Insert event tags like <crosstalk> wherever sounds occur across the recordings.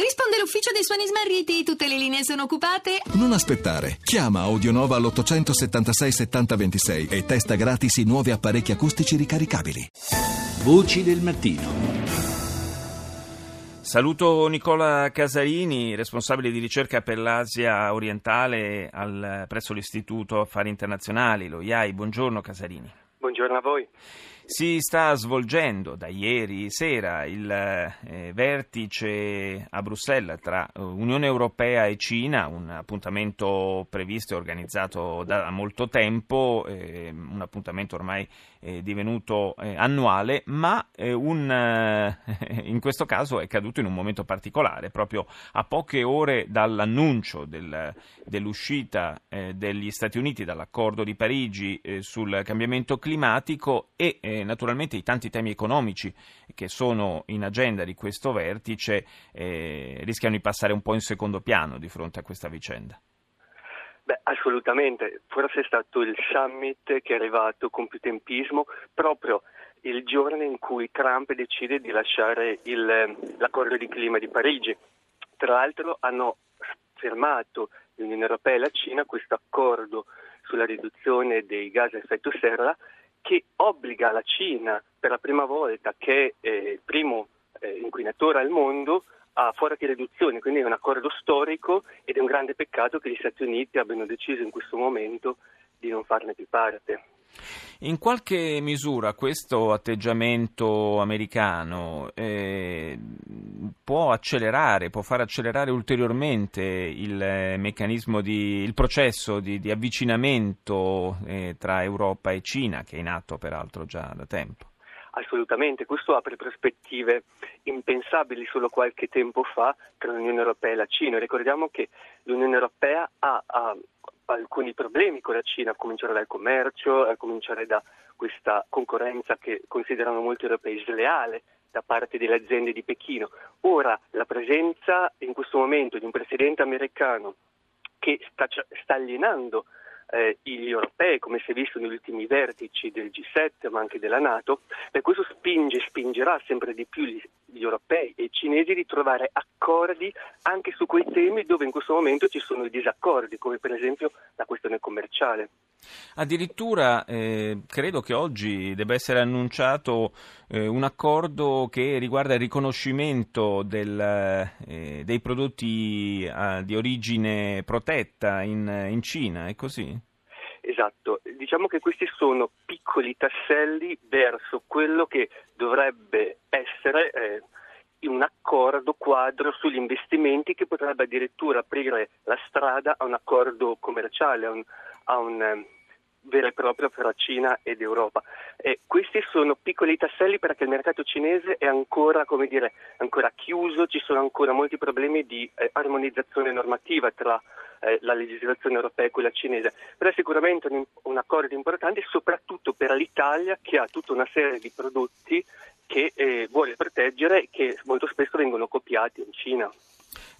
Risponde l'ufficio dei suoni smarriti, tutte le linee sono occupate. Non aspettare. Chiama Audionova all'876 7026 e testa gratis i nuovi apparecchi acustici ricaricabili. Voci del mattino. Saluto Nicola Casarini, responsabile di ricerca per l'Asia orientale al, presso l'Istituto Affari Internazionali, lo IAI. Buongiorno Casarini. Buongiorno a voi. Si sta svolgendo da ieri sera il eh, vertice a Bruxelles tra eh, Unione Europea e Cina, un appuntamento previsto e organizzato da molto tempo, eh, un appuntamento ormai eh, divenuto eh, annuale, ma eh, un, <laughs> in questo caso è caduto in un momento particolare, proprio a poche ore dall'annuncio del, dell'uscita degli Stati Uniti dall'accordo di Parigi sul cambiamento climatico e naturalmente i tanti temi economici che sono in agenda di questo vertice eh, rischiano di passare un po' in secondo piano di fronte a questa vicenda. Beh, assolutamente, forse è stato il summit che è arrivato con più tempismo proprio il giorno in cui Trump decide di lasciare il, l'accordo di clima di Parigi. Tra l'altro hanno fermato l'Unione Europea e la Cina questo accordo sulla riduzione dei gas a effetto serra che obbliga la Cina per la prima volta, che è il primo eh, inquinatore al mondo, a forti riduzioni, quindi è un accordo storico ed è un grande peccato che gli Stati Uniti abbiano deciso in questo momento di non farne più parte. In qualche misura questo atteggiamento americano eh, può accelerare, può far accelerare ulteriormente il meccanismo di, il processo di, di avvicinamento eh, tra Europa e Cina, che è in atto peraltro già da tempo. Assolutamente, questo apre prospettive impensabili solo qualche tempo fa tra l'Unione Europea e la Cina. Ricordiamo che l'Unione Europea ha, ha alcuni problemi con la Cina, a cominciare dal commercio, a cominciare da questa concorrenza che considerano molti europei sleale da parte delle aziende di Pechino. Ora la presenza in questo momento di un presidente americano che sta, sta alienando eh, gli europei, come si è visto negli ultimi vertici del G7 ma anche della Nato, e questo spinge, spingerà sempre di più gli, gli europei e i cinesi di trovare accordi anche su quei temi dove in questo momento ci sono i disaccordi, come per esempio la questione commerciale. Addirittura eh, credo che oggi debba essere annunciato eh, un accordo che riguarda il riconoscimento del, eh, dei prodotti eh, di origine protetta in, in Cina, è così? Esatto, diciamo che questi sono piccoli tasselli verso quello che dovrebbe essere eh, un accordo quadro sugli investimenti che potrebbe addirittura aprire la strada a un accordo commerciale, a un, a un eh, vero e proprio fra Cina ed Europa. E questi sono piccoli tasselli perché il mercato cinese è ancora, dire, ancora chiuso, ci sono ancora molti problemi di eh, armonizzazione normativa tra eh, la legislazione europea e quella cinese, però è sicuramente un, un accordo importante soprattutto per l'Italia che ha tutta una serie di prodotti che eh, vuole proteggere e che molto spesso vengono copiati in Cina.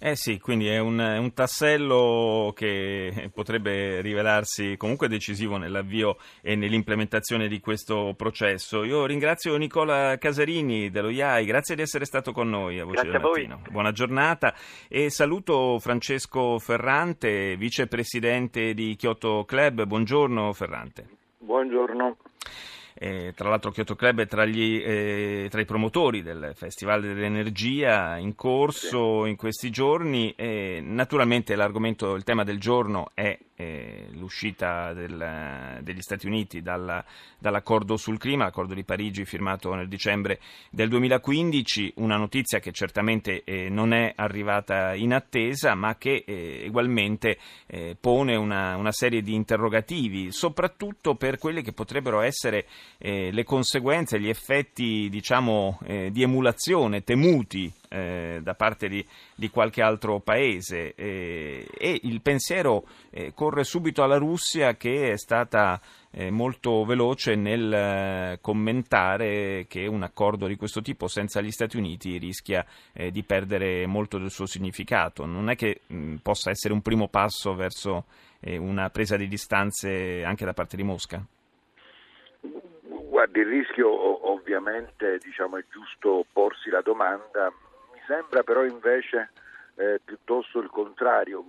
Eh sì, quindi è un, un, tassello che potrebbe rivelarsi comunque decisivo nell'avvio e nell'implementazione di questo processo. Io ringrazio Nicola Casarini dello IAI, grazie di essere stato con noi a Voce grazie del Mattino. Buona giornata e saluto Francesco Ferrante, vicepresidente di Kyoto Club. Buongiorno Ferrante. Buongiorno. Eh, tra l'altro Kyoto Club è tra, gli, eh, tra, i promotori del Festival dell'Energia in corso in questi giorni. Eh, naturalmente l'argomento, il tema del giorno è eh, l'uscita del, degli Stati Uniti dalla, dall'accordo sul clima, l'accordo di Parigi firmato nel dicembre del 2015, una notizia che certamente eh, non è arrivata in attesa, ma che ugualmente eh, pone una, una, serie di interrogativi, soprattutto per quelle che potrebbero essere eh, le conseguenze, gli effetti diciamo, eh, di emulazione temuti eh, da parte di, di, qualche altro paese eh, e il pensiero eh, corre subito alla Russia che è stata eh, molto veloce nel commentare che un accordo di questo tipo senza gli Stati Uniti rischia di perdere molto del suo significato. Non è che mh, possa essere un primo passo verso una presa di distanze anche da parte di Mosca? Guardi, il rischio ovviamente diciamo, è giusto porsi la domanda sembra però invece eh, piuttosto il contrario.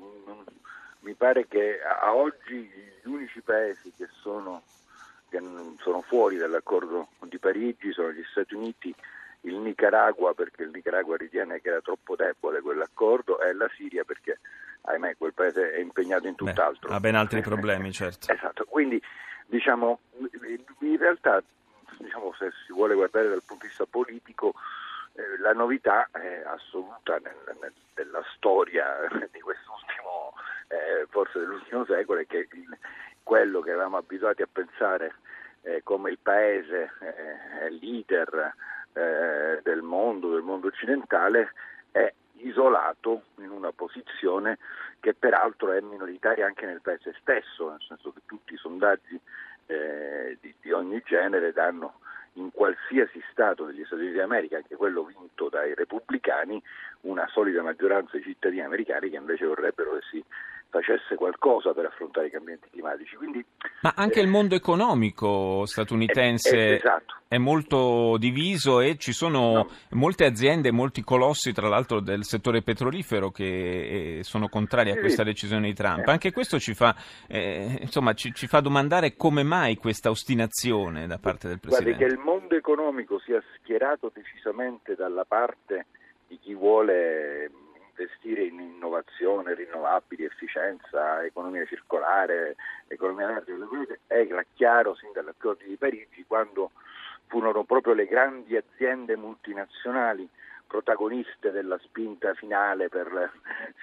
Mi pare che a oggi gli unici paesi che sono, che sono fuori dall'accordo di Parigi sono gli Stati Uniti, il Nicaragua perché il Nicaragua ritiene che era troppo debole quell'accordo e la Siria perché ahimè quel paese è impegnato in tutt'altro. Beh, ha ben altri <laughs> problemi, certo. Esatto, quindi diciamo in realtà diciamo, se si vuole guardare dal punto di vista politico eh, la novità assoluta nel, nel, nella storia di quest'ultimo, eh, forse dell'ultimo secolo, è che il, quello che eravamo abituati a pensare eh, come il paese eh, leader eh, del mondo, del mondo occidentale, è isolato in una posizione che peraltro è minoritaria anche nel paese stesso, nel senso che tutti i sondaggi eh, di, di, ogni genere danno in qualsiasi Stato degli Stati Uniti d'America, anche quello vinto dai repubblicani, una solida maggioranza di cittadini americani che invece vorrebbero che si facesse qualcosa per affrontare i cambiamenti climatici. Quindi, Ma anche eh, il mondo economico statunitense è, è, esatto. è, molto diviso e ci sono no. molte aziende, molti colossi tra l'altro del settore petrolifero che eh, sono contrari a questa decisione di Trump. Eh. Anche questo ci fa, eh, insomma, ci, ci, fa domandare come mai questa ostinazione da parte del Presidente. Guardi che il mondo economico sia schierato decisamente dalla parte di chi vuole investire in innovazione, rinnovabili, efficienza, economia circolare, economia verde, era chiaro sin dall'accordo di Parigi quando furono proprio le grandi aziende multinazionali protagoniste della spinta finale per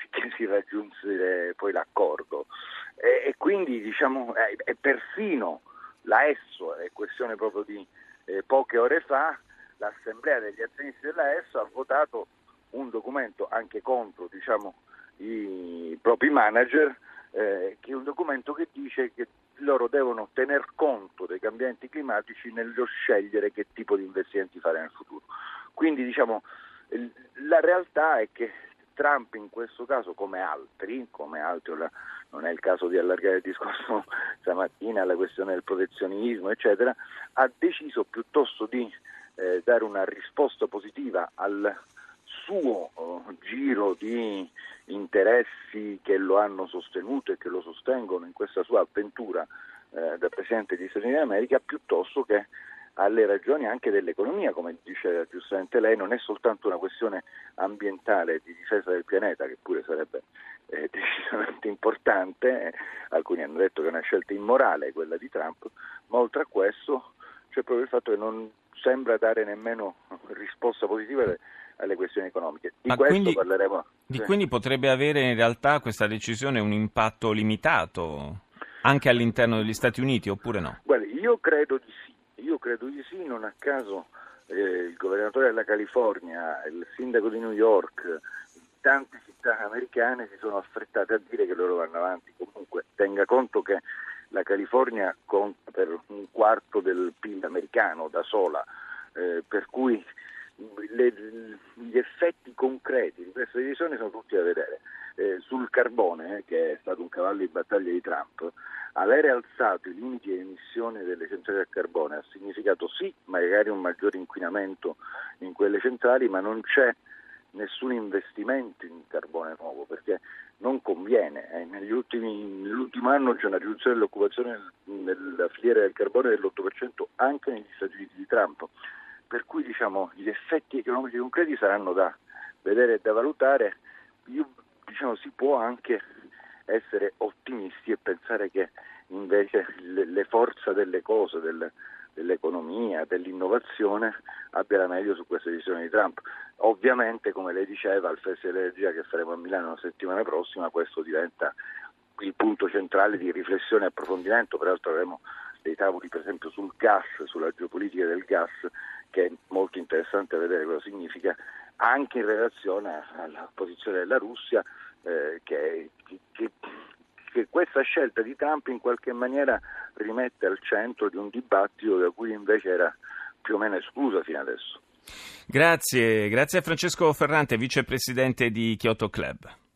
che si raggiunse poi l'accordo. E, e quindi diciamo, è, è, persino la ESSO, è questione proprio di eh, poche ore fa, l'assemblea degli azionisti della ESSO ha votato un documento anche contro diciamo, i propri manager, eh, che è un documento che dice che loro devono tener conto dei cambiamenti climatici nello scegliere che tipo di investimenti fare nel futuro. Quindi diciamo, la realtà è che Trump in questo caso, come altri, come altri non è il caso di allargare il discorso <laughs> stamattina alla questione del protezionismo, eccetera, ha deciso piuttosto di eh, dare una risposta positiva al suo uh, giro di interessi che lo hanno sostenuto e che lo sostengono in questa sua avventura eh, da Presidente degli Stati Uniti d'America, piuttosto che alle ragioni anche dell'economia, come dice giustamente lei, non è soltanto una questione ambientale di difesa del pianeta, che pure sarebbe eh, <laughs> decisamente importante, eh, alcuni hanno detto che è una scelta immorale quella di Trump, ma oltre a questo c'è proprio il fatto che non sembra dare nemmeno risposta positiva alle questioni economiche. Di Ma questo quindi, parleremo. Di quindi potrebbe avere in realtà questa decisione un impatto limitato anche all'interno degli Stati Uniti oppure no? Guardi, io credo di sì, io credo di sì, non a caso eh, il governatore della California, il sindaco di New York, tante città americane si sono affrettate a dire che loro vanno avanti. Comunque tenga conto che la California conta per un quarto del PIL americano da sola, eh, per cui le, gli effetti concreti di questa decisione sono tutti da vedere. Eh, sul carbone, eh, che è stato un cavallo di battaglia di Trump, avere alzato i limiti di emissione delle centrali a carbone ha significato sì, magari un maggiore inquinamento in quelle centrali, ma non c'è nessun investimento in carbone nuovo perché non conviene. Eh. Ultimi, nell'ultimo anno c'è una riduzione dell'occupazione nella filiera del carbone dell'8% anche negli Stati Uniti di Trump per cui diciamo, gli effetti economici concreti saranno da vedere e da valutare. Io, diciamo, si può anche essere ottimisti e pensare che invece le, le forze delle cose, del, dell'economia, dell'innovazione abbia la meglio su questa decisione di Trump. Ovviamente, come lei diceva, al Festival dell'Energia che faremo a Milano la settimana prossima, questo diventa il punto centrale di riflessione e approfondimento, peraltro avremo dei tavoli per esempio sul gas, sulla geopolitica del gas, che è molto interessante vedere cosa significa, anche in relazione alla posizione della Russia, eh, che, che, che questa scelta di Trump in qualche maniera rimette al centro di un dibattito da cui invece era più o meno esclusa fino adesso. Grazie, grazie a Francesco Ferrante, vicepresidente di Kyoto Club.